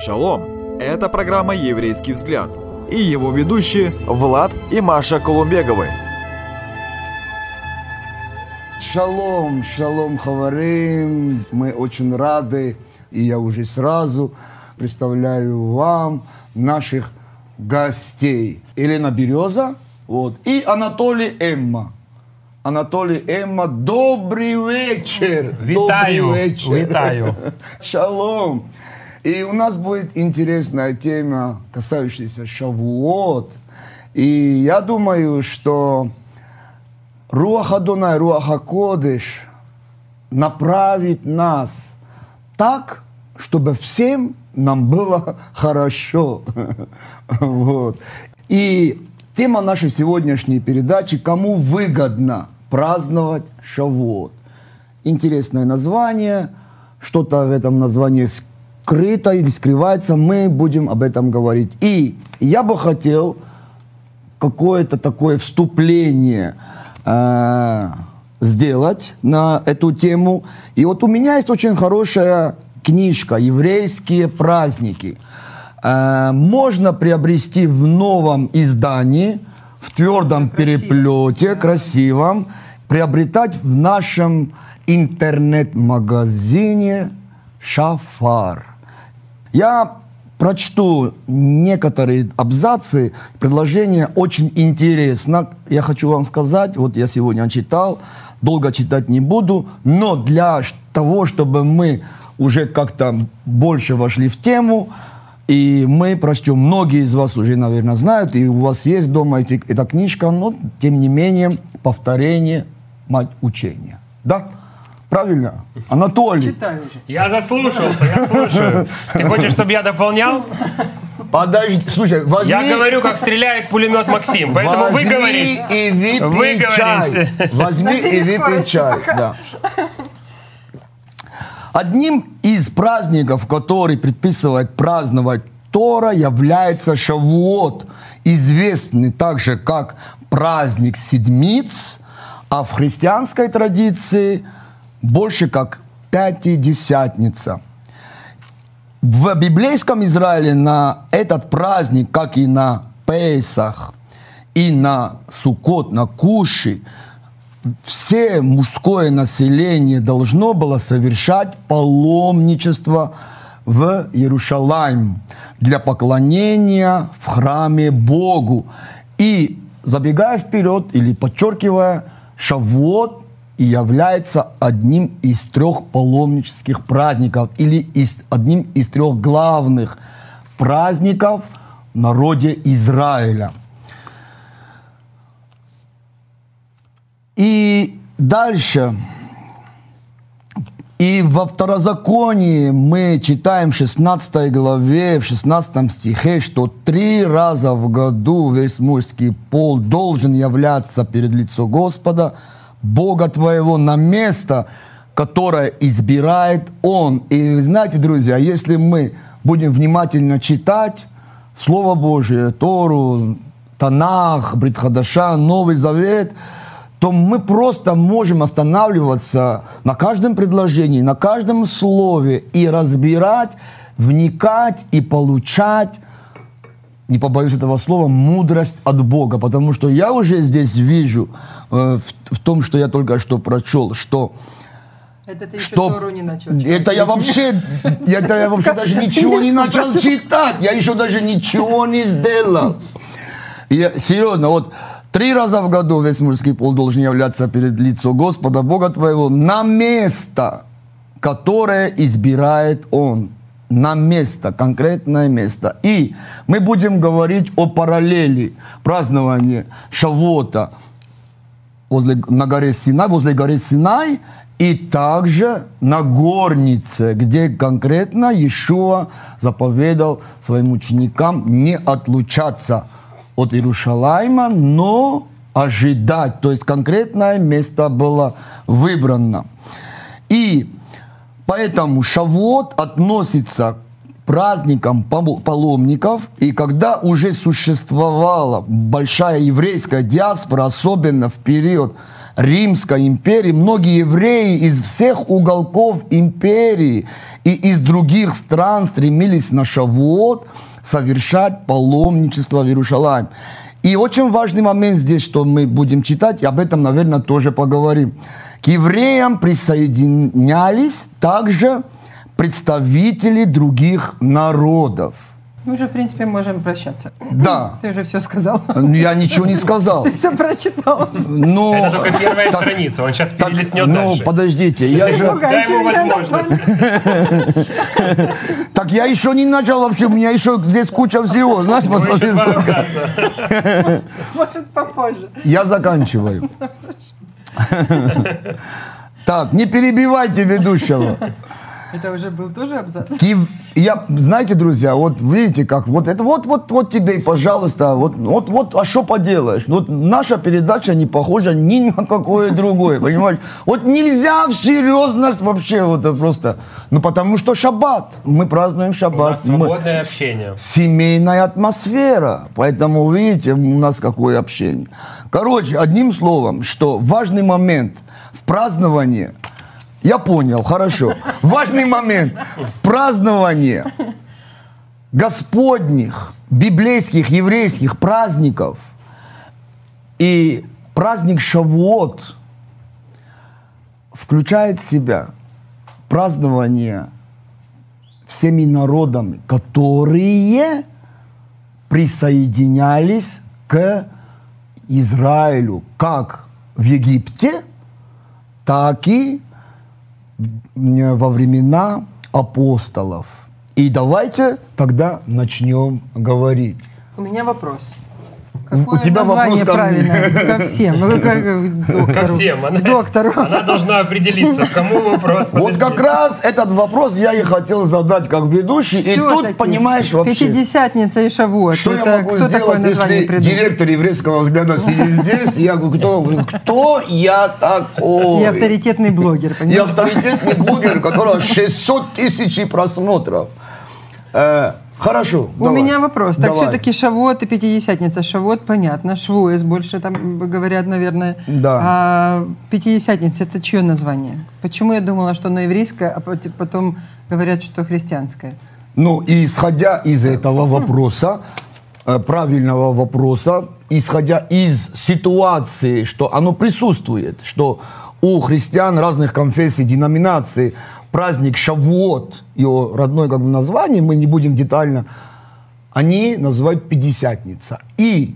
Шалом! Это программа «Еврейский взгляд» и его ведущие Влад и Маша Колумбеговы. Шалом, шалом, хаварим. Мы очень рады, и я уже сразу представляю вам наших гостей. Елена Береза вот, и Анатолий Эмма. Анатолий Эмма, добрый вечер. Витаю, добрый вечер. витаю. Шалом. И у нас будет интересная тема, касающаяся Шавуот. И я думаю, что Руаха Дунай, Руаха Кодыш направит нас так, чтобы всем нам было хорошо. Вот. И тема нашей сегодняшней передачи «Кому выгодно праздновать Шавуот?» Интересное название, что-то в этом названии скрыто или скрывается, мы будем об этом говорить. И я бы хотел какое-то такое вступление э, сделать на эту тему. И вот у меня есть очень хорошая книжка «Еврейские праздники». Э, можно приобрести в новом издании, в твердом переплете, красивом, приобретать в нашем интернет-магазине «Шафар». Я прочту некоторые абзацы, предложения очень интересно. Я хочу вам сказать, вот я сегодня читал, долго читать не буду, но для того, чтобы мы уже как-то больше вошли в тему, и мы прочтем, многие из вас уже, наверное, знают, и у вас есть дома эти, эта книжка, но тем не менее повторение мать учения. Да? Правильно? Анатолий. Читаю уже. Я заслушался, я слушаю. Ты хочешь, чтобы я дополнял? Подожди, слушай, возьми... Я говорю, как стреляет пулемет Максим, поэтому возьми выговорись. и выпей Выговорись. чай. Возьми и выпей чай. Да. Одним из праздников, который предписывает праздновать Тора, является Шавуот, известный также как праздник седмиц, а в христианской традиции больше как Пятидесятница. В библейском Израиле на этот праздник, как и на Песах, и на Сукот, на Куши, все мужское население должно было совершать паломничество в Иерушалаем для поклонения в храме Богу. И забегая вперед или подчеркивая, Шавуот и является одним из трех паломнических праздников или из, одним из трех главных праздников в народе Израиля. И дальше. И во второзаконии мы читаем в 16 главе, в 16 стихе, что три раза в году весь мужский пол должен являться перед лицо Господа, Бога твоего, на место, которое избирает Он. И знаете, друзья, если мы будем внимательно читать Слово Божие, Тору, Танах, Бритхадаша, Новый Завет, то мы просто можем останавливаться на каждом предложении, на каждом слове и разбирать, вникать и получать, не побоюсь этого слова, мудрость от Бога. Потому что я уже здесь вижу э, в, в том, что я только что прочел, что Это ты еще что Тору не начал читать. это я вообще, это я вообще даже ничего не начал читать, я еще даже ничего не сделал. Я, серьезно, вот три раза в году весь мужский пол должен являться перед лицом Господа Бога твоего на место, которое избирает Он. На место, конкретное место. И мы будем говорить о параллели празднования Шавота возле, на горе Синай, возле горы Синай, и также на горнице, где конкретно Иешуа заповедал своим ученикам не отлучаться от Иерушалайма, но ожидать. То есть конкретное место было выбрано. И поэтому Шавуот относится к праздником пал- паломников, и когда уже существовала большая еврейская диаспора, особенно в период Римской империи, многие евреи из всех уголков империи и из других стран стремились на Шавуот совершать паломничество в Иерушалаем. И очень важный момент здесь, что мы будем читать, и об этом, наверное, тоже поговорим. К евреям присоединялись также представители других народов. Мы уже, в принципе, можем прощаться. Да. Ты уже все сказал. Я ничего не сказал. Ты все прочитал. Но, Это только первая так- страница, он сейчас так, перелистнет ну, дальше. подождите, я же... Дай ему возможность. Так я еще не начал вообще, у меня еще здесь куча всего. Знаешь, посмотри, сколько. Может, попозже. Я заканчиваю. Так, не перебивайте ведущего. Это уже был тоже абзац? Киев, я, знаете, друзья, вот видите, как вот это вот, вот, вот тебе, и, пожалуйста, вот, вот, вот, а что поделаешь? Вот наша передача не похожа ни на какое другое, понимаешь? Вот нельзя в серьезность вообще вот это просто, ну потому что шаббат, мы празднуем У шаббат, мы- свободное общение. семейная атмосфера. Поэтому, видите, у нас какое общение. Короче, одним словом, что важный момент в праздновании, я понял, хорошо. Важный момент в праздновании господних, библейских, еврейских праздников и праздник Шавуот включает в себя празднование всеми народами, которые присоединялись к Израилю как в Египте, так и во времена апостолов. И давайте тогда начнем говорить. У меня вопрос. Какое У тебя название вопрос ко мне. правильное? Ко всем. Ну, как к доктору. Ко всем. Она, К доктору. Она должна определиться, кому вопрос. Вот как раз этот вопрос я и хотел задать как ведущий. и тут, Всё-таки понимаешь, вообще... Пятидесятница и Шавуот. Что Это я могу кто такое сделать, название если придумал? директор еврейского взгляда сидит здесь, я говорю, кто, кто я такой? И авторитетный блогер, Я понимаешь? авторитетный блогер, у которого 600 тысяч просмотров. Хорошо. У давай. меня вопрос. Так все-таки Шавуот и Пятидесятница. Шавуот, понятно. Швуэс больше там говорят, наверное. Да. А Пятидесятница это чье название? Почему я думала, что на еврейское, а пот- потом говорят, что христианское? Ну, и исходя из этого вопроса, э, правильного вопроса, исходя из ситуации, что оно присутствует, что у христиан разных конфессий, деноминаций праздник Шавуот, его родное как бы название, мы не будем детально, они называют Пятидесятница. И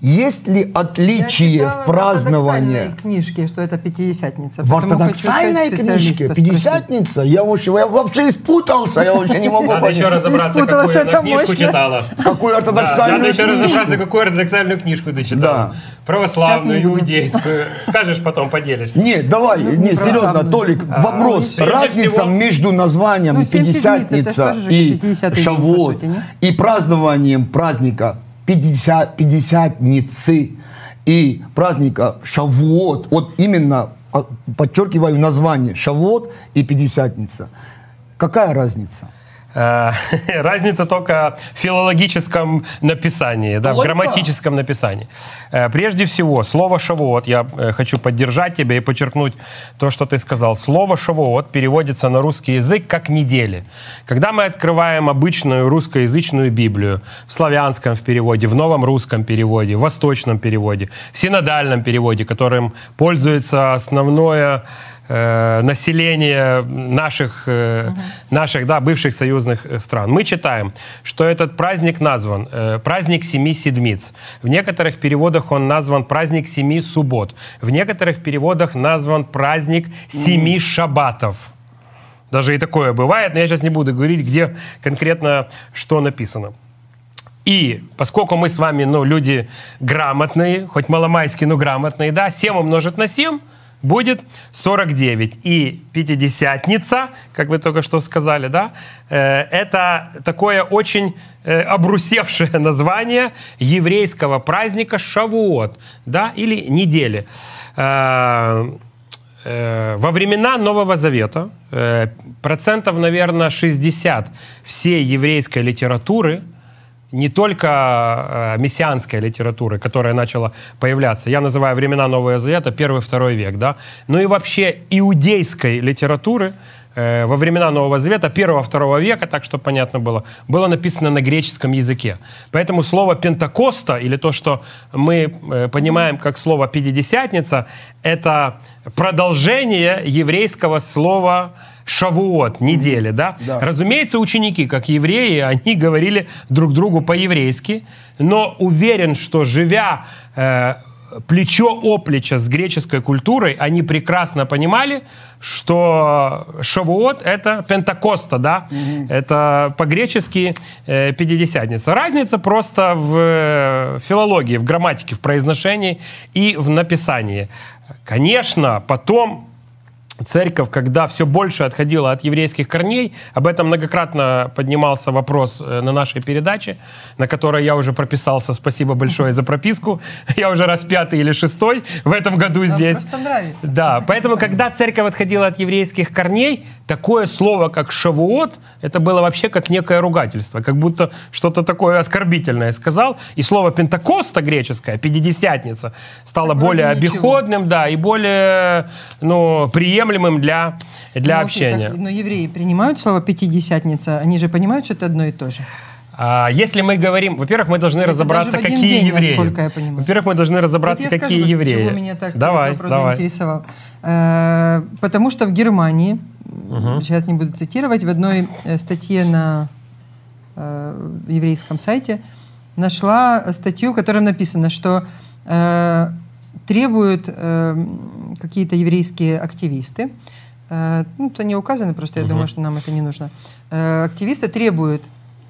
есть ли отличие Я в читала праздновании? ортодоксальной книжке, что это Пятидесятница. В ортодоксальной книжке. Пятидесятница? Я, вообще- я вообще испутался, я вообще не могу Надо понять. еще разобраться, какую это книжку читала. Какую ортодоксальную надо еще книжку? разобраться, какую ортодоксальную книжку ты читал. Да. Православную, иудейскую. Скажешь, потом поделишься. Нет, давай, Ну, не, серьезно, православный. Толик, вопрос. прежде Разница между названием Ну, Пятидесятница и 50-й день, по Шавуот сути, не? и празднованием праздника 50, Пятидесятницы и праздника Шавуот, вот именно, а, подчеркиваю название, Шавуот и Пятидесятница. Какая разница? Э, Разница только в филологическом написании, да, в грамматическом написании. Э, Прежде всего, слово «шавуот», я э, хочу поддержать тебя и подчеркнуть то, что ты сказал. Слово «шавуот» переводится на русский язык как «недели». Когда мы открываем обычную русскоязычную Библию, в славянском в переводе, в новом русском переводе, в восточном переводе, в синодальном переводе, которым пользуется основное э, население наших, э, наших да, бывших союзных э, стран. Мы читаем, что этот праздник назван э, праздник семи седмиц. В некоторых переводах он назван праздник семи суббот. В некоторых переводах назван праздник семи шаббатов. Даже и такое бывает, но я сейчас не буду говорить, где конкретно что написано. И поскольку мы с вами, ну, люди грамотные, хоть маломайские, но грамотные, да, 7 умножить на 7 будет 49. И Пятидесятница, как вы только что сказали, да, э, это такое очень э, обрусевшее название еврейского праздника Шавуот, да, или недели. Э, во времена Нового Завета процентов, наверное, 60 всей еврейской литературы, не только э, мессианской литературы, которая начала появляться, я называю времена Нового Завета, первый, второй век, да, но и вообще иудейской литературы, э, во времена Нового Завета, первого-второго века, так что понятно было, было написано на греческом языке. Поэтому слово «пентакоста» или то, что мы э, понимаем как слово «пятидесятница», это продолжение еврейского слова Шавуот, недели, да? Да. Разумеется, ученики, как евреи, они говорили друг другу по-еврейски, но уверен, что живя э, плечо о плечо с греческой культурой, они прекрасно понимали, что Шавуот — это Пентакоста, да? Это по-гречески э, Пятидесятница. Разница просто в э, филологии, в грамматике, в произношении и в написании. Конечно, потом церковь, когда все больше отходила от еврейских корней, об этом многократно поднимался вопрос э, на нашей передаче, на которой я уже прописался. Спасибо большое за прописку. Я уже раз пятый или шестой в этом году Нам здесь. просто нравится. Да, поэтому, когда церковь отходила от еврейских корней, такое слово, как шавуот, это было вообще как некое ругательство, как будто что-то такое оскорбительное сказал. И слово пентакоста греческое, пятидесятница, стало Так более ничего. обиходным, да, и более ну, приемлемым для, для Ну, окей, общения. так, но евреи принимают слово «пятидесятница», они же понимают, что это одно и то же. А, если мы говорим, во-первых, мы должны Это разобраться, какие день, евреи. Во-первых, мы должны разобраться, вот какие скажу, евреи. чего меня так давай, этот вопрос давай. заинтересовал. Э, Потому что в Германии, сейчас не буду цитировать, в одной э, статье на э, еврейском сайте нашла статью, в которой написано, что требуют э, какие-то еврейские активисты, э, ну, это не указано, просто я думаю, что нам это не нужно, Э, активисты требуют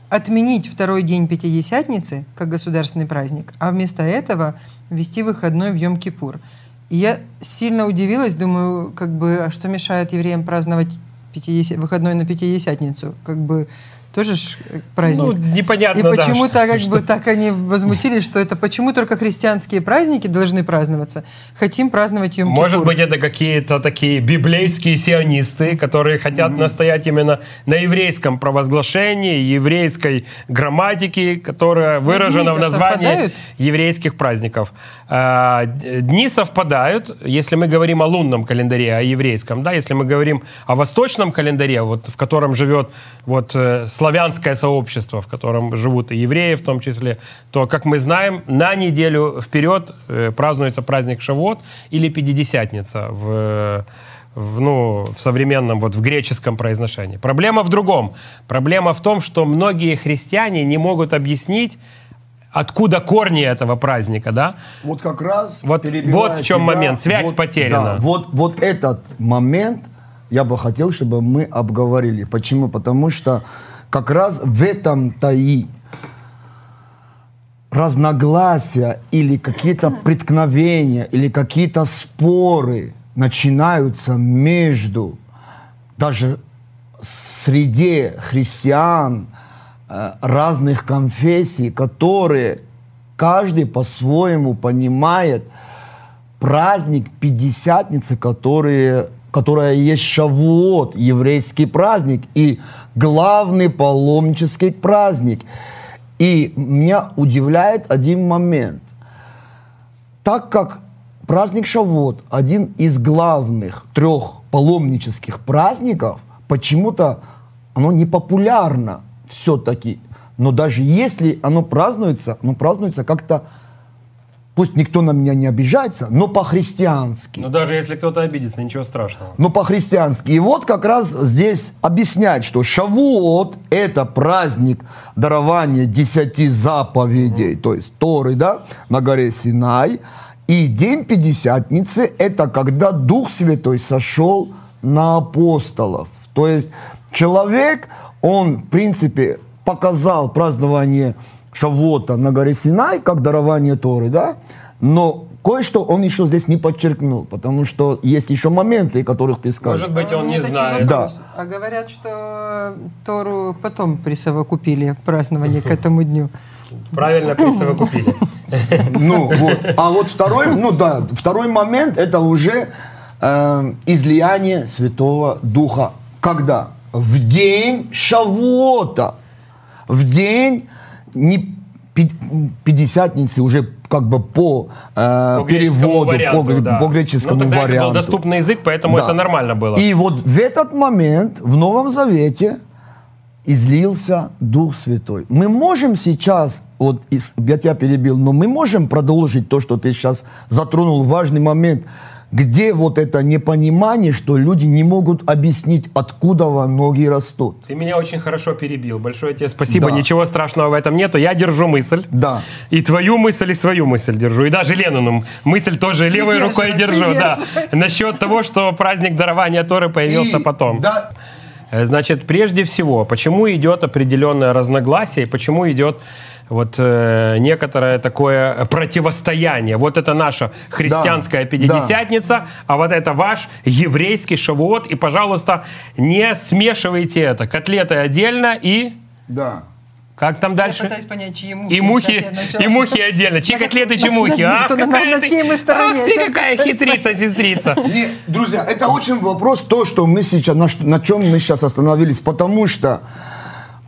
отменить второй день Пятидесятницы как государственный праздник, а вместо этого ввести выходной в Йом-Кипур. И я сильно удивилась, думаю, как бы, а что мешает евреям праздновать 50 выходной на Пятидесятницу? Как бы тоже ж э, праздник. Ну, непонятно, И да, почему-то что- как бы так они возмутились, что это почему только христианские праздники должны праздноваться? Хотим праздновать Йом Может быть, это какие-то такие библейские сионисты, которые хотят настоять именно на еврейском провозглашении, еврейской грамматике, которая выражена в названии совпадают? еврейских праздников. А, Дни совпадают, если мы говорим о лунном календаре, о еврейском, да, если мы говорим о восточном календаре, вот, в котором живет вот, э, славянское сообщество, в котором живут и евреи в том числе, то, как мы знаем, на неделю вперед э, празднуется праздник Шавуот или Пятидесятница в, в, ну, в современном, вот в греческом произношении. Проблема в другом. Проблема в том, что многие христиане не могут объяснить, откуда корни этого праздника, да? Вот как раз... Вот- вот в чем момент. Связь вот, потеряна. да, вот, вот этот момент я бы хотел, чтобы мы обговорили. Почему? Потому что как раз в этом-то и разногласия или какие-то преткновения или какие-то споры начинаются между даже среди христиан э, разных конфессий, которые каждый по-своему понимает праздник Пятидесятницы, который, которая есть Шавуот, еврейский праздник, и главный паломнический праздник. И меня удивляет один момент. Так как праздник Шавуот один из главных трех паломнических праздников, почему-то оно не популярно все-таки. Но даже если оно празднуется, оно празднуется как-то, пусть никто на меня не обижается, но по-христиански. Но даже если кто-то обидится, ничего страшного. Но по-христиански. И вот как раз здесь объяснять, что Шавуот – это праздник дарования десяти заповедей, то есть Торы, да, на горе Синай. И День Пятидесятницы – это когда Дух Святой сошел на апостолов. То есть человек, он, в принципе, показал празднование Шавуота на горе Синай, как дарование Торы, да, но кое-что он еще здесь не подчеркнул, потому что есть еще моменты, которых ты скажешь. Может быть, он меня не знает. вопросы. А говорят, что Тору потом присовокупили празднование к этому дню. Правильно присовокупили. Ну, вот. А вот второй, ну да, второй момент, это уже э, излияние Святого Духа. Когда? В день Шавота. В день не пи- пятидесятницы уже как бы по, э, По переводу, варианту, по, да. по греческому ну, тогда это варианту. был доступный язык, поэтому Да. это нормально было. И вот в этот момент в Новом Завете излился Дух Святой. Мы можем сейчас, вот я тебя перебил, но мы можем продолжить то, что ты сейчас затронул, важный момент, где вот это непонимание, что люди не могут объяснить, откуда ноги растут. Ты меня очень хорошо перебил. Большое тебе спасибо. Да. Ничего страшного в этом нету. Я держу мысль. Да. И твою мысль, и свою мысль держу. И даже Ленину мысль тоже левой рукой Придерживай, держу. Да. придерживай. Насчет того, что праздник дарования Торы появился И- потом. Да, Э, Значит, прежде всего, почему идет определенное разногласие, и почему идет вот э, некоторое такое противостояние. Вот это наша христианская Да, пятидесятница, а вот это ваш еврейский шавуот. И, пожалуйста, не смешивайте это. Котлеты отдельно и... да. Как там Я дальше? пытаюсь понять, чьи мухи. И мухи, я начала- и мухи отдельно. Чьи котлеты, чьи мухи, на- а? на- на- на ты- чьей мы стороне? Ах ты какая хитрица, сестрица. Не, друзья, это очень вопрос, то, что мы сейчас, на, на чем мы сейчас остановились, потому что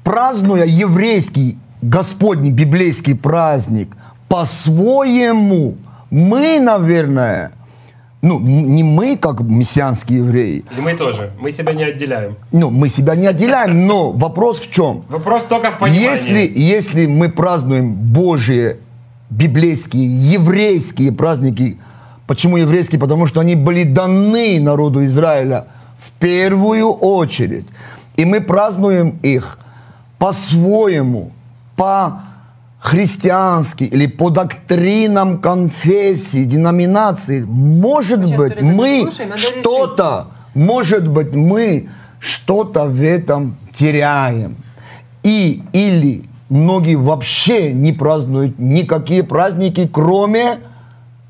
празднуя еврейский, Господний, библейский праздник по-своему, мы, наверное, ну, не мы, как мессианские евреи, И мы тоже. Мы себя не отделяем. ну, мы себя не отделяем, но вопрос в чем? Вопрос только в понимании. Если, если мы празднуем Божьи, библейские, еврейские праздники, почему еврейские? Потому что они были даны народу Израиля в первую очередь. И мы празднуем их по-своему, по-христиански или по доктринам конфессии, деноминации. Может Сейчас быть, мы что-то, может быть, мы что-то в этом теряем. И или многие вообще не празднуют никакие праздники, кроме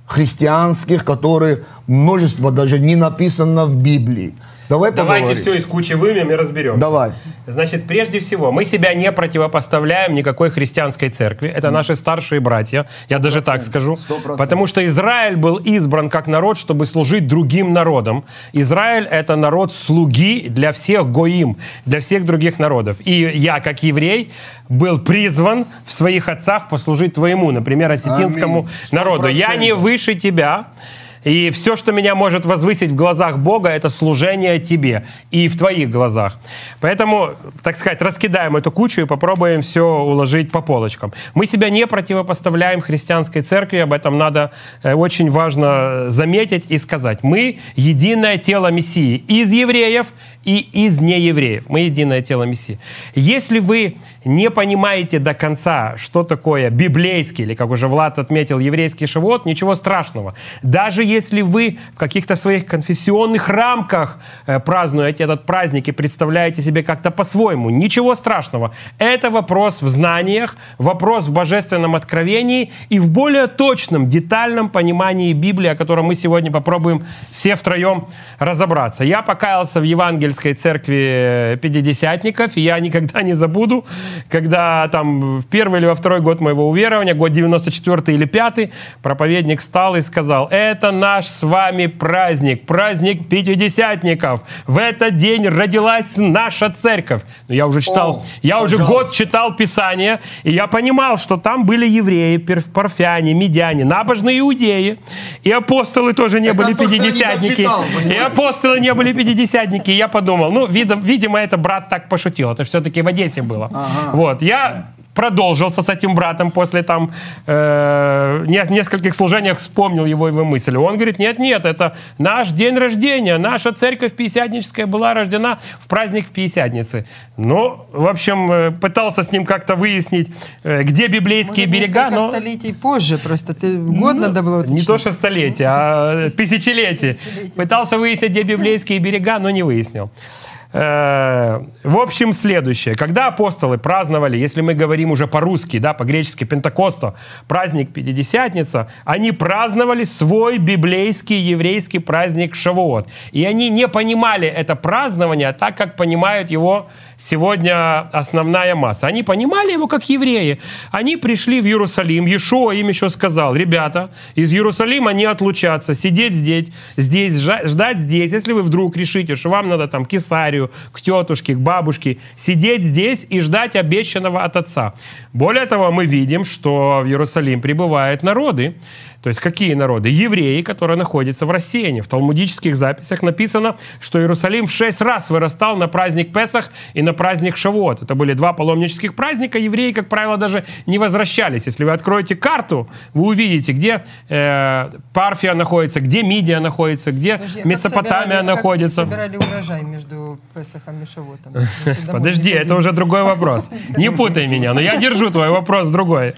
христианских, которые множество даже не написано в Библии. Давай Давайте поговорим. все из кучи вымем и разберем. Давай. Значит, прежде всего, мы себя не противопоставляем никакой христианской церкви. Это наши старшие братья. Я даже так скажу. Сто процентов. Потому что Израиль был избран как народ, чтобы служить другим народам. Израиль — это народ слуги для всех гоим, для всех других народов. И я, как еврей, был призван в своих отцах послужить твоему, например, осетинскому народу. Я не выше тебя. И все, что меня может возвысить в глазах Бога, это служение тебе и в твоих глазах. Поэтому, так сказать, раскидаем эту кучу и попробуем все уложить по полочкам. Мы себя не противопоставляем христианской церкви, об этом надо э, очень важно заметить и сказать. Мы единое тело Мессии из евреев и из неевреев. Мы единое тело Мессии. Если вы не понимаете до конца, что такое библейский, или, как уже Влад отметил, еврейский шавуот, ничего страшного. Даже если вы в каких-то своих конфессионных рамках э, празднуете этот праздник и представляете себе как-то по-своему, ничего страшного. Это вопрос в знаниях, вопрос в божественном откровении и в более точном, детальном понимании Библии, о котором мы сегодня попробуем все втроем разобраться. Я покаялся в Евангельской церкви Пятидесятников, и я никогда не забуду, когда там в первый или во второй год моего уверования, год 94 или 5, проповедник встал и сказал, это наш с вами праздник, праздник Пятидесятников. В этот день родилась наша церковь. Ну, я уже читал, О, я уже пожалуйста. год читал Писание, и я понимал, что там были евреи, парфяне, медяне, набожные иудеи, и апостолы тоже не Это были то, я не пятидесятники. дочитал, И апостолы не были пятидесятники. Я подумал, ну, видом- видимо, это брат так пошутил. Это все-таки в Одессе было. Вот, я продолжился с этим братом после там э, не- нескольких служениях вспомнил его его мысль. Он говорит, нет, нет, это наш день рождения, наша церковь пятидесятническая была рождена в праздник в Пятидесятницы. Ну, в общем, э, пытался с ним как-то выяснить, э, где библейские Может, берега, но... столетий позже, просто ты год надо было Не уточнить. то что столетие, а тысячелетие. Пытался выяснить, где библейские берега, но не выяснил. Э, в общем, следующее. Когда апостолы праздновали, если мы говорим уже по-русски, да, по-гречески Пентакосто, праздник Пятидесятница, они праздновали свой библейский еврейский праздник Шавуот. И они не понимали это празднование так, как понимают его сегодня основная масса. Они понимали его как евреи. Они пришли в Иерусалим. Ешуа им еще сказал, ребята, из Иерусалима не отлучаться, сидеть здесь, здесь, ждать здесь. Если вы вдруг решите, что вам надо там к Кесарию, к тетушке, к бабушке, сидеть здесь и ждать обещанного от Отца. Более того, мы видим, что в Иерусалим прибывают народы, то есть какие народы? Евреи, которые находятся в России. В талмудических записях написано, что Иерусалим в шесть раз вырастал на праздник Песах и на праздник Шавуот. Это были два паломнических праздника. Евреи, как правило, даже не возвращались. Если вы откроете карту, вы увидите, где э, Парфия находится, где Мидия находится, где Подожди, а Месопотамия собирали, находится. Собирали урожай между Песахом и Шавуотом? Подожди, это уже другой вопрос. Не путай меня, но я держу твой вопрос другой.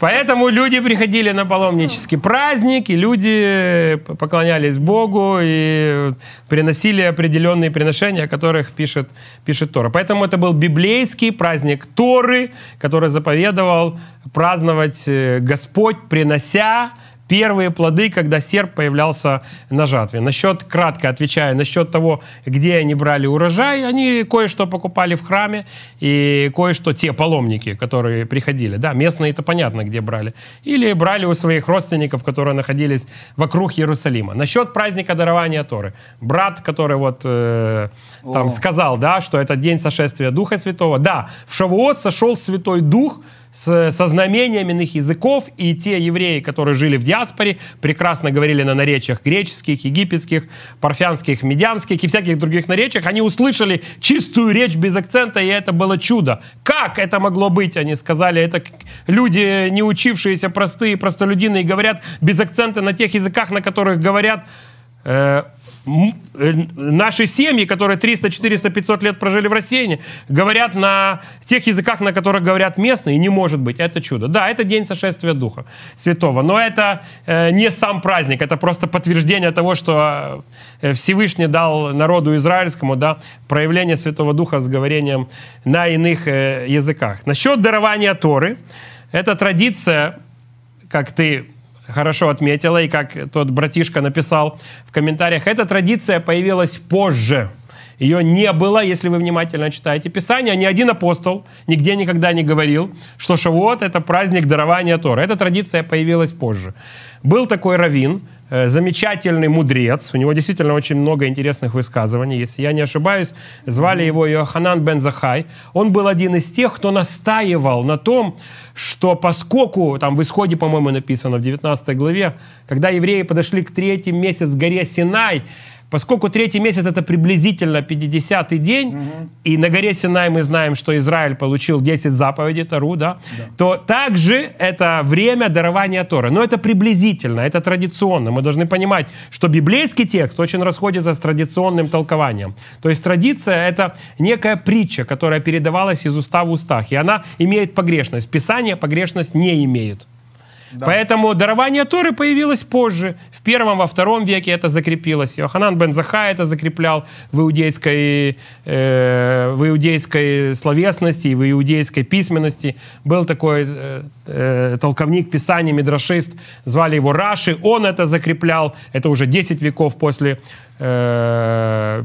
Поэтому люди приходили на паломнический праздник, и люди поклонялись Богу и приносили определенные приношения, о которых пишет, пишет Тора. Поэтому это был библейский праздник Торы, который заповедовал праздновать э, Господь, принося первые плоды, когда серп появлялся на жатве. Насчет, кратко отвечаю, насчет того, где они брали урожай, они кое-что покупали в храме, и кое-что те паломники, которые приходили, да, местные это понятно, где брали, или брали у своих родственников, которые находились вокруг Иерусалима. Насчет праздника дарования Торы. Брат, который вот э, там О. сказал, да, что это день сошествия Духа Святого, да, в Шавуот сошел Святой Дух, с, со знамениями иных языков, и те евреи, которые жили в диаспоре, прекрасно говорили на наречиях греческих, египетских, парфянских, медианских и всяких других наречиях, они услышали чистую речь без акцента, и это было чудо. Как это могло быть, они сказали, это люди, не учившиеся, простые, простолюдины, и говорят без акцента на тех языках, на которых говорят э, наши семьи, которые 300, 400, 500 лет прожили в России, говорят на тех языках, на которых говорят местные, не может быть. Это чудо. Да, это день сошествия Духа Святого, но это э, не сам праздник, это просто подтверждение того, что э, Всевышний дал народу израильскому да, проявление Святого Духа с говорением на иных э, языках. Насчет дарования Торы, это традиция, как ты хорошо отметила, и как тот братишка написал в комментариях, эта традиция появилась позже. Ее не было, если вы внимательно читаете Писание. Ни один апостол нигде никогда не говорил, что Шавуот – это праздник дарования Тора. Эта традиция появилась позже. Был такой раввин, э, замечательный мудрец. У него действительно очень много интересных высказываний. Если я не ошибаюсь, звали его Йоханан бен Захай. Он был один из тех, кто настаивал на том, что поскольку, там в исходе, по-моему, написано в 19 главе, когда евреи подошли к третьему месяц горе Синай, Поскольку третий месяц это приблизительно 50-й день, угу. и на горе Синай мы знаем, что Израиль получил 10 заповедей Тару, да, да. то также это время дарования Торы. Но это приблизительно, это традиционно. Мы должны понимать, что библейский текст очень расходится с традиционным толкованием. То есть традиция — это некая притча, которая передавалась из уста в устах, и она имеет погрешность. Писание погрешность не имеет. Да. Поэтому дарование Торы появилось позже. В первом, во втором веке это закрепилось. Йоханан бен Заха это закреплял в иудейской, э, в иудейской словесности, в иудейской письменности. Был такой э, э, толковник Писания, мидрашист, звали его Раши. Он это закреплял. Это уже 10 веков после, э,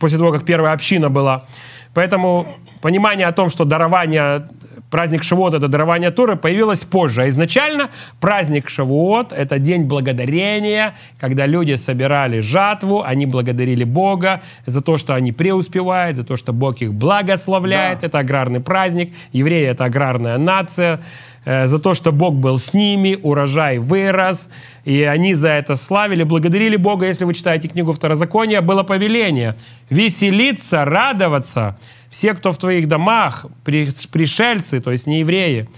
после того, как первая община была. Поэтому понимание о том, что дарование праздник Шавуот, это дарование Торы, появилось позже. А изначально праздник Шавуот – это день благодарения, когда люди собирали жатву, они благодарили Бога за то, что они преуспевают, за то, что Бог их благословляет. Да. Это аграрный праздник. Евреи – это аграрная нация э, за то, что Бог был с ними, урожай вырос, и они за это славили, благодарили Бога. Если вы читаете книгу Второзакония, было повеление веселиться, радоваться – все, кто в твоих домах, пришельцы, то есть не евреи,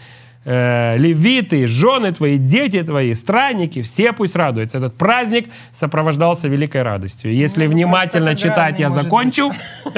э, левиты, жены твои, дети твои, странники, все пусть радуются. Этот праздник сопровождался великой радостью. Если ну, внимательно читать, я закончу.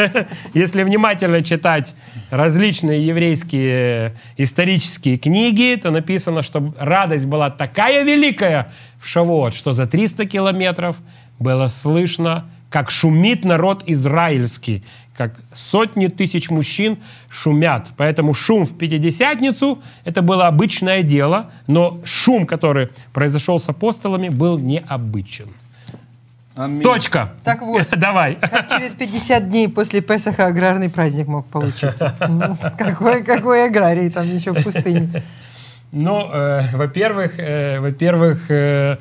Если внимательно читать различные еврейские исторические книги, то написано, что радость была такая великая в Шавуот, что за 300 километров было слышно как шумит народ израильский, как сотни тысяч мужчин шумят. Поэтому шум в Пятидесятницу – это было обычное дело, но шум, который произошел с апостолами, был необычен. Аминь. Точка. Так вот. Давай. Как через 50 дней после Песаха аграрный праздник мог получиться? Какой, какой аграрий там еще в пустыне? Ну, э, во-первых, э, во-первых, э,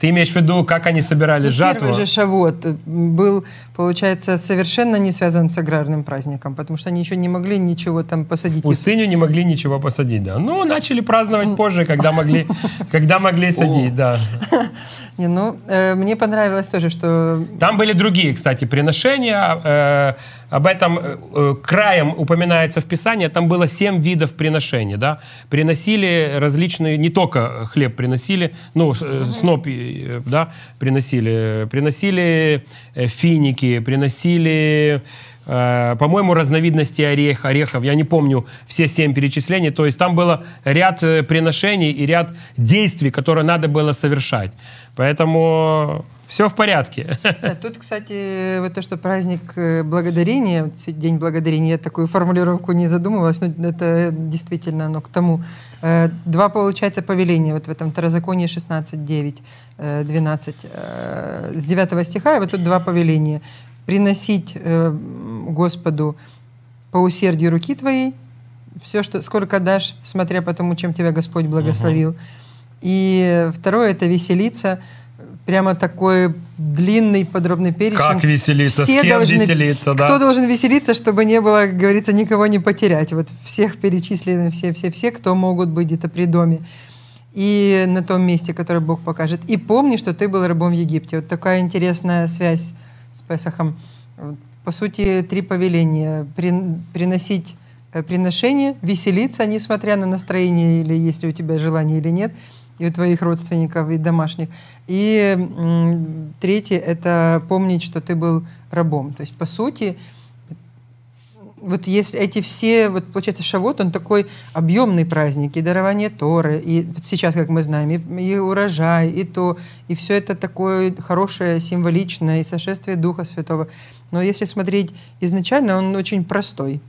ты имеешь в виду, как они собирали Ну, жатву? Первый же Шавот был, получается, совершенно не связан с аграрным праздником, потому что они еще не могли ничего там посадить. В пустыню не могли ничего посадить, да. Ну, начали праздновать позже, когда могли, когда могли садить, да. Не, ну, э, мне понравилось тоже, что Там были другие, кстати, приношения. э, об этом э, э, краем упоминается в Писании. Там было семь видов приношений. Да? Приносили различные, не только хлеб приносили, ну, э, сноп, э, да, приносили. Приносили э, финики, приносили, э, по-моему, разновидности орех, орехов. Я не помню все семь перечислений. То есть там было ряд э, приношений и ряд действий, которые надо было совершать. Поэтому все в порядке. Да, Тут, кстати, вот то, что праздник э, благодарения, День благодарения, я такую формулировку не задумывалась, но это действительно оно к тому. Э, Два, получается, повеления вот в этом Второзаконии 16, 9, э, 12, э, с 9 стиха, и вот тут два повеления. Приносить э, Господу по усердию руки твоей, все, что, сколько дашь, смотря по тому, чем тебя Господь благословил. И второе – это веселиться. Прямо такой длинный подробный перечень. Как веселиться? С Все кем должны, веселиться, да? Кто должен веселиться, чтобы не было, как говорится, никого не потерять. Вот всех перечислены, все-все-все, кто могут быть где-то при доме. И на том месте, которое Бог покажет. И помни, что ты был рабом в Египте. Вот такая интересная связь с Песахом. По сути, три повеления. Прин- приносить э, приношение, веселиться, несмотря на настроение, или если у тебя желание или нет, и у твоих родственников, и домашних. И третье — это помнить, что ты был рабом. То есть, по сути, вот если эти все, вот получается, Шавот, он такой объемный праздник, и дарование Торы, и вот сейчас, как мы знаем, и, и урожай, и то, и все это такое хорошее, символичное, и сошествие Духа Святого. Но если смотреть изначально, он очень простой,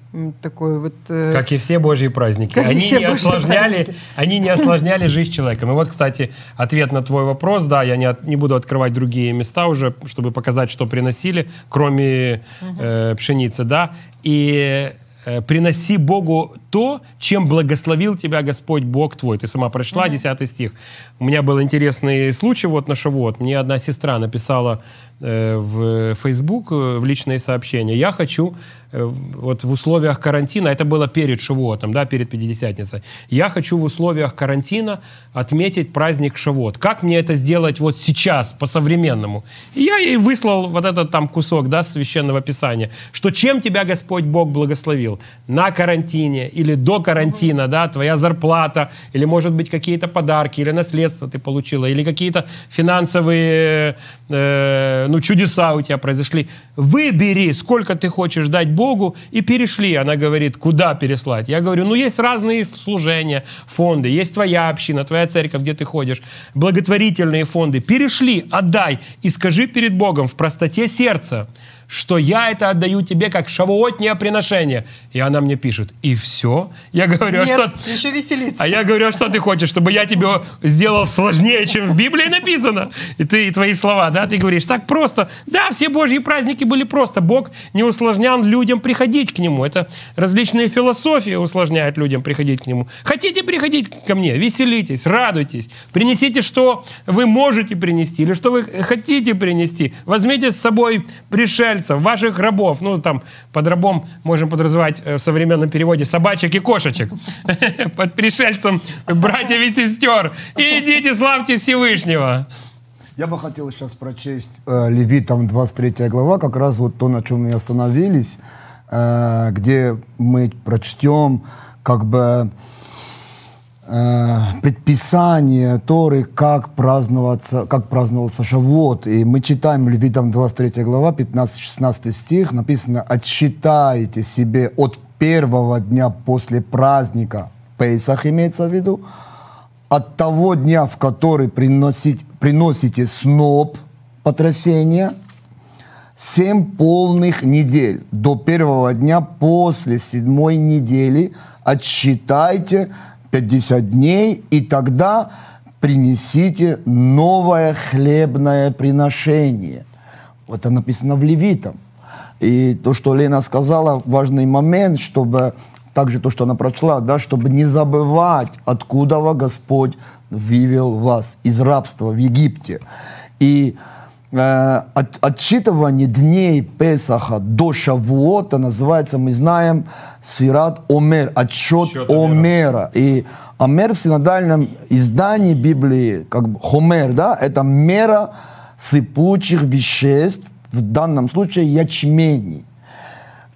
такой вот... э, Как и все Божьи праздники. Как они, все не Божьи осложняли, праздники. они не осложняли жизнь человеком. И вот, кстати, ответ на твой вопрос. Да, я не, от- не буду открывать другие места уже, чтобы показать, что приносили, кроме э, пшеницы. Да? И э, приноси Богу то, чем благословил тебя Господь Бог твой. Ты сама прочла 10 стих. У меня был интересный случай вот на Шавуот. Мне одна сестра написала э, в Facebook, э, в личные сообщения. Я хочу э, вот в условиях карантина, это было перед Шавуотом, да, перед Пятидесятницей, я хочу в условиях карантина отметить праздник Шавуот. Как мне это сделать вот сейчас, по-современному? И я ей выслал вот этот там кусок, да, священного писания, что чем тебя Господь Бог благословил? На карантине или до карантина, да, твоя зарплата, или, может быть, какие-то подарки, или наследство ты получила, или какие-то финансовые, э, ну, чудеса у тебя произошли. Выбери, сколько ты хочешь дать Богу, и перешли. Она говорит, куда переслать? Я говорю, ну, есть разные служения, фонды, есть твоя община, твоя церковь, где ты ходишь, благотворительные фонды. Перешли, отдай, и скажи перед Богом в простоте сердца, что я это отдаю тебе как шавуотнее приношение. И она мне пишет, и все? Я говорю, а Нет, что... еще веселиться. А я говорю, а что ты хочешь, чтобы я тебе сделал сложнее, чем в Библии написано? И ты, и твои слова, да, ты говоришь, так просто. Да, все Божьи праздники были просто. Бог не усложнял людям приходить к Нему. Это различные философии усложняют людям приходить к Нему. Хотите приходить ко мне? Веселитесь, радуйтесь. Принесите, что вы можете принести, или что вы хотите принести. Возьмите с собой пришельцев, ваших рабов. Ну, там, под рабом можем подразумевать э, в современном переводе собачек и кошечек. Под пришельцем братьев и сестер. И идите, славьте Всевышнего. Я бы хотел сейчас прочесть э, Левитам 23 глава, как раз вот то, на чем мы остановились, э, где мы прочтем как бы э, предписание Торы, как праздноваться, как праздновался Шавот. И мы читаем Левитам 23 глава, 15-16 стих, написано «Отсчитайте себе от первого дня после праздника, Пейсах имеется в виду, от того дня, в который приносить, приносите сноп потрясения, семь полных недель. До первого дня после седьмой недели отсчитайте 50 дней, и тогда принесите новое хлебное приношение. Это написано в Левитам. И то, что Лена сказала, важный момент, чтобы также то, что она прочла, да, чтобы не забывать, откуда Господь вывел вас из рабства в Египте. И от, отчитывание дней Песаха до Шавуота называется, мы знаем, Сферат Омер, отчет Отчет Омера. Омера. И Омер в синодальном издании Библии, как бы Хомер, да, это мера сыпучих веществ, в данном случае ячменей.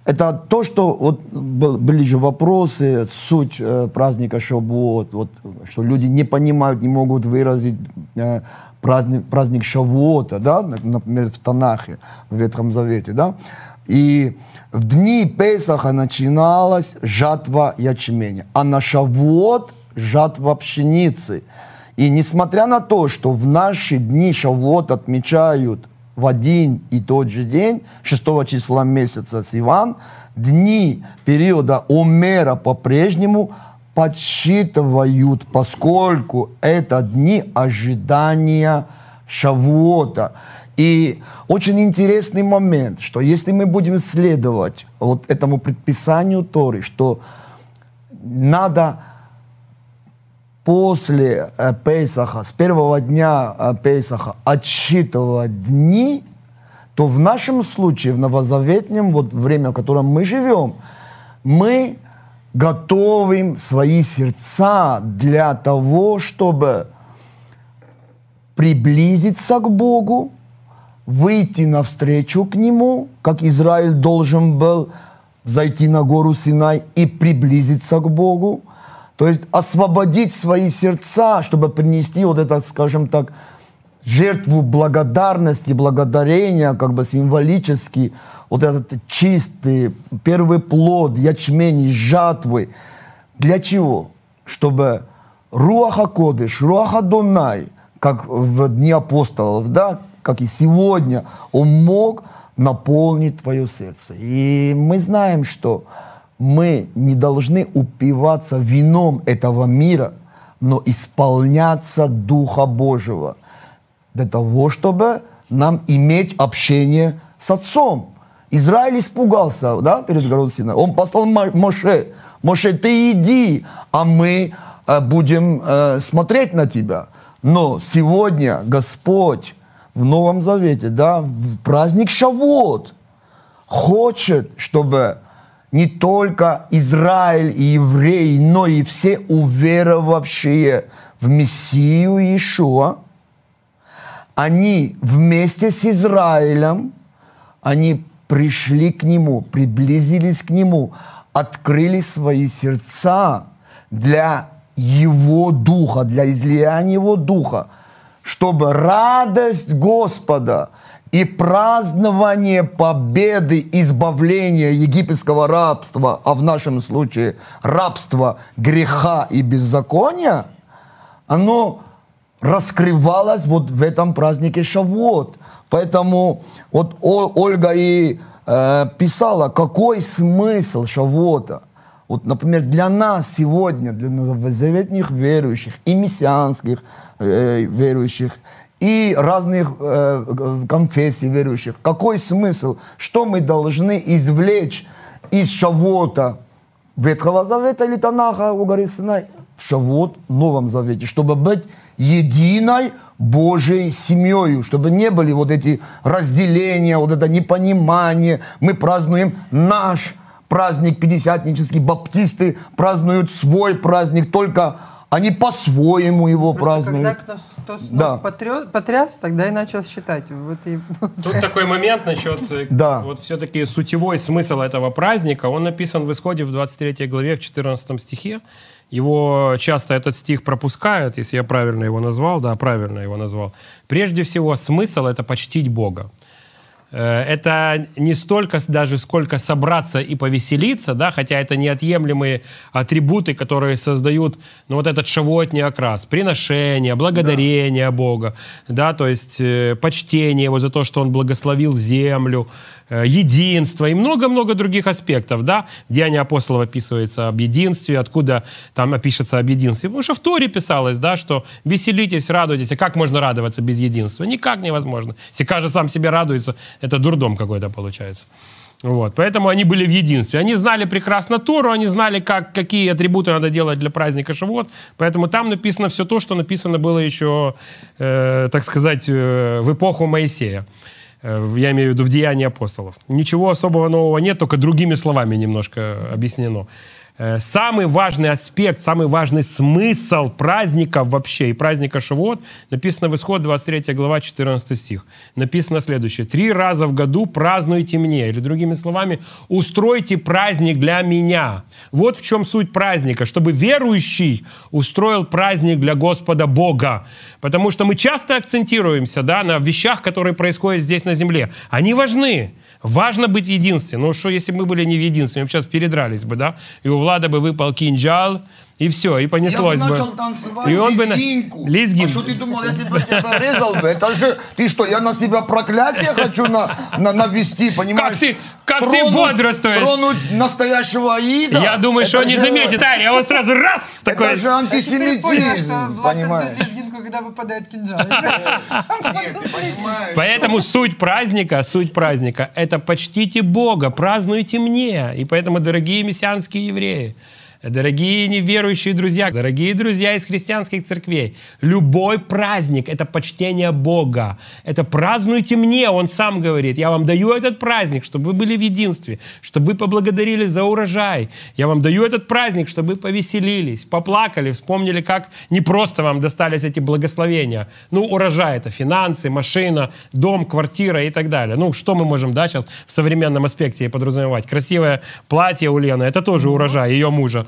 Это то, что вот был- были же вопросы, суть э, праздника Шавуот, вот, что люди не понимают, не могут выразить э, праздник, праздник Шавуота, да, на- например, в Танахе, в Ветхом Завете, да. И в дни Песаха начиналась жатва ячменя, а на Шавуот жатва пшеницы. И несмотря на то, что в наши дни Шавуот отмечают в один и тот же день, 6 числа месяца Сиван, дни периода Омера по-прежнему подсчитывают, поскольку это дни ожидания Шавуота. И очень интересный момент, что если мы будем следовать вот этому предписанию Торы, что надо после э, Пейсаха, с первого дня э, Пейсаха отсчитывать дни, то в нашем случае, в новозаветнем вот время, в котором мы живем, мы готовим свои сердца для того, чтобы приблизиться к Богу, выйти навстречу к Нему, как Израиль должен был зайти на гору Синай и приблизиться к Богу. То есть освободить свои сердца, чтобы принести вот этот, скажем так, жертву благодарности, благодарения, как бы символически, вот этот чистый первый плод ячмени, жатвы. Для чего? Чтобы Руаха Кодыш, Руаха Донай, как в дни апостолов, да, как и сегодня, он мог наполнить твое сердце. И мы знаем, что мы не должны упиваться вином этого мира, но исполняться Духа Божьего для того, чтобы нам иметь общение с Отцом. Израиль испугался да, перед горой Сина. Он послал Мо- Моше. Моше, ты иди, а мы э, будем э, смотреть на тебя. Но сегодня Господь в Новом Завете, да, в праздник Шавот, хочет, чтобы не только Израиль и евреи, но и все уверовавшие в Мессию Иешуа, они вместе с Израилем, они пришли к Нему, приблизились к Нему, открыли свои сердца для Его Духа, для излияния Его Духа, чтобы радость Господа и празднование победы, избавления египетского рабства, а в нашем случае рабства греха и беззакония, оно раскрывалось вот в этом празднике Шавуот. Поэтому вот Ольга и э, писала, какой смысл Шавуота. Вот, например, для нас сегодня, для новозаветных верующих и мессианских э, верующих, и разных э, конфессий верующих, какой смысл, что мы должны извлечь из Шавуота Ветхого Завета или Танаха у горы Синай? В Шавуот в Новом Завете, чтобы быть единой Божьей семьей, чтобы не были вот эти разделения, вот это непонимание. Мы празднуем наш праздник пятидесятнический, баптисты празднуют свой праздник, только они по-своему его Просто когда празднуют. кто, с- кто с Да. ног потрё- потряс, тогда и начал считать. Вот и Тут такой момент насчет э, Да. вот все-таки сутевой смысл этого праздника. Он написан в Исходе в 23 главе в 14 стихе. Его часто этот стих пропускают, если я правильно его назвал, да, правильно его назвал. Прежде всего, смысл — это почтить Бога. Э, это не столько даже, сколько собраться и повеселиться, да, хотя это неотъемлемые атрибуты, которые создают ну, вот этот шавуотний окрас. Приношение, благодарение да. Бога, да, то есть э, почтение его за то, что он благословил землю, э, единство и много-много других аспектов, да. Деяние апостолов описывается об единстве, откуда там опишется об единстве. Потому что в Торе писалось, да, что веселитесь, радуйтесь. А как можно радоваться без единства? Никак невозможно. Если каждый сам себе радуется, это дурдом какой-то получается. Вот. Поэтому они были в единстве. Они знали прекрасно Тору, они знали, как, какие атрибуты надо делать для праздника Шавуот. Поэтому там написано все то, что написано было еще, э, так сказать, э, в эпоху Моисея. Э, я имею в виду в Деянии апостолов. Ничего особого нового нет, только другими словами немножко объяснено. Э, самый важный аспект, самый важный смысл праздника вообще и праздника Шавуот написано в Исход 23 глава 14 стих. Написано следующее. «Три раза в году празднуйте мне». Или другими словами, «Устройте праздник для меня». Вот в чем суть праздника. Чтобы верующий устроил праздник для Господа Бога. Потому что мы часто акцентируемся да, на вещах, которые происходят здесь на земле. Они важны. Важно быть в единстве. Ну что, если мы были не в единстве, мы бы сейчас передрались бы, да? И у Влада бы выпал кинжал, и все, и понеслось я бы. начал танцевать и он лезгинку. бы... Лезгинку. А что ты думал, я тебя, тебя резал бы? Это же, ты что, я на себя проклятие хочу на, на, навести, понимаешь? Как ты, как тронуть, ты бодрствуешь? Тронуть настоящего Аида? Я думаю, это что он не же, заметит. А, я вот сразу раз это такой... Это же антисемитизм, понял, что Влад понимаешь? танцует лезгинку, когда выпадает кинжал. Поэтому суть праздника, суть праздника – это почтите Бога, празднуйте мне. И поэтому, дорогие мессианские евреи, Дорогие неверующие друзья, дорогие друзья из христианских церквей, любой праздник – это почтение Бога. Это празднуйте мне, Он сам говорит. Я вам даю этот праздник, чтобы вы были в единстве, чтобы вы поблагодарили за урожай. Я вам даю этот праздник, чтобы вы повеселились, поплакали, вспомнили, как не просто вам достались эти благословения. Ну, урожай – это финансы, машина, дом, квартира и так далее. Ну, что мы можем, да, сейчас в современном аспекте подразумевать? Красивое платье у Лены – это тоже урожай ее мужа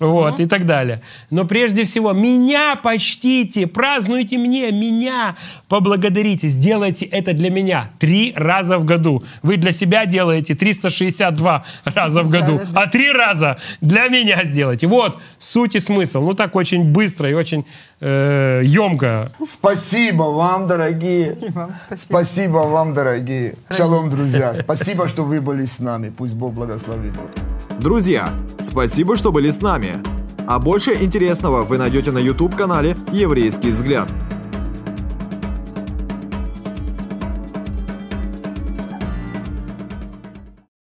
вот, mm и так далее. Но прежде всего, меня почтите, празднуйте мне, меня поблагодарите, сделайте это для меня три раза в году. Вы для себя делаете 362 раза в году, а три раза для меня сделайте. Вот суть и смысл. Ну, так очень быстро и очень э, емко. Спасибо вам, дорогие. И вам спасибо. Спасибо вам, дорогие. Шалом, друзья. Спасибо, что вы были с нами. Пусть Бог благословит. Друзья, спасибо, что были с нами. А больше интересного вы найдете на YouTube-канале «Еврейский взгляд».